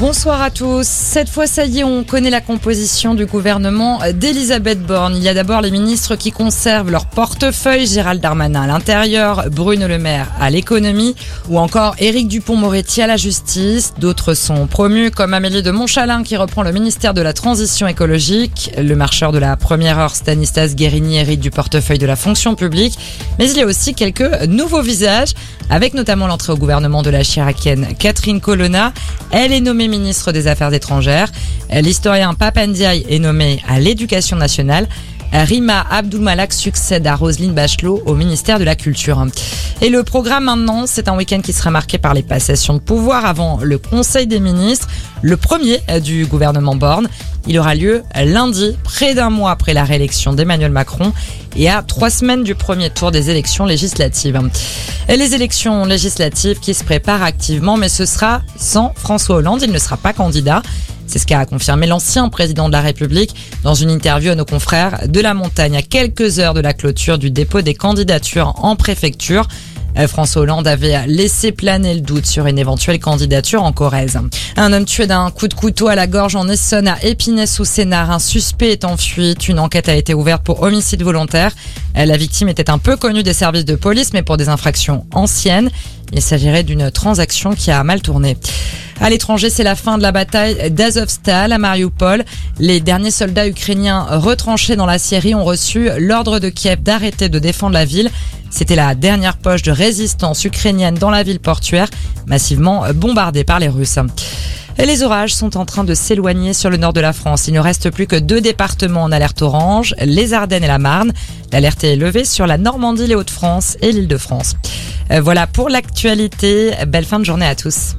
Bonsoir à tous. Cette fois, ça y est, on connaît la composition du gouvernement d'Elisabeth Borne. Il y a d'abord les ministres qui conservent leur portefeuille, Gérald Darmanin à l'intérieur, Bruno Le Maire à l'économie ou encore Éric Dupont-Moretti à la justice. D'autres sont promus comme Amélie de Montchalin qui reprend le ministère de la Transition écologique. Le marcheur de la première heure, Stanislas Guérini, hérite du portefeuille de la fonction publique. Mais il y a aussi quelques nouveaux visages avec notamment l'entrée au gouvernement de la chiracienne Catherine Colonna. Elle est nommée ministre des Affaires étrangères. L'historien Papandiaï est nommé à l'éducation nationale. Rima Abdulmalak succède à Roselyne Bachelot au ministère de la Culture. Et le programme maintenant, c'est un week-end qui sera marqué par les passations de pouvoir avant le Conseil des ministres, le premier du gouvernement Borne. Il aura lieu lundi, près d'un mois après la réélection d'Emmanuel Macron et à trois semaines du premier tour des élections législatives. Et les élections législatives qui se préparent activement, mais ce sera sans François Hollande, il ne sera pas candidat. C'est ce qu'a confirmé l'ancien président de la République dans une interview à nos confrères de la montagne à quelques heures de la clôture du dépôt des candidatures en préfecture. Euh, François Hollande avait laissé planer le doute sur une éventuelle candidature en Corrèze. Un homme tué d'un coup de couteau à la gorge en Essonne à Épinay-sous-Sénard. Un suspect est en fuite. Une enquête a été ouverte pour homicide volontaire. Euh, la victime était un peu connue des services de police, mais pour des infractions anciennes. Il s'agirait d'une transaction qui a mal tourné. À l'étranger, c'est la fin de la bataille d'Azovstal à Mariupol. Les derniers soldats ukrainiens retranchés dans la Syrie ont reçu l'ordre de Kiev d'arrêter de défendre la ville. C'était la dernière poche de résistance ukrainienne dans la ville portuaire, massivement bombardée par les Russes. Et les orages sont en train de s'éloigner sur le nord de la France. Il ne reste plus que deux départements en alerte orange, les Ardennes et la Marne. L'alerte est levée sur la Normandie, les Hauts-de-France et l'Île-de-France. Voilà pour l'actualité. Belle fin de journée à tous.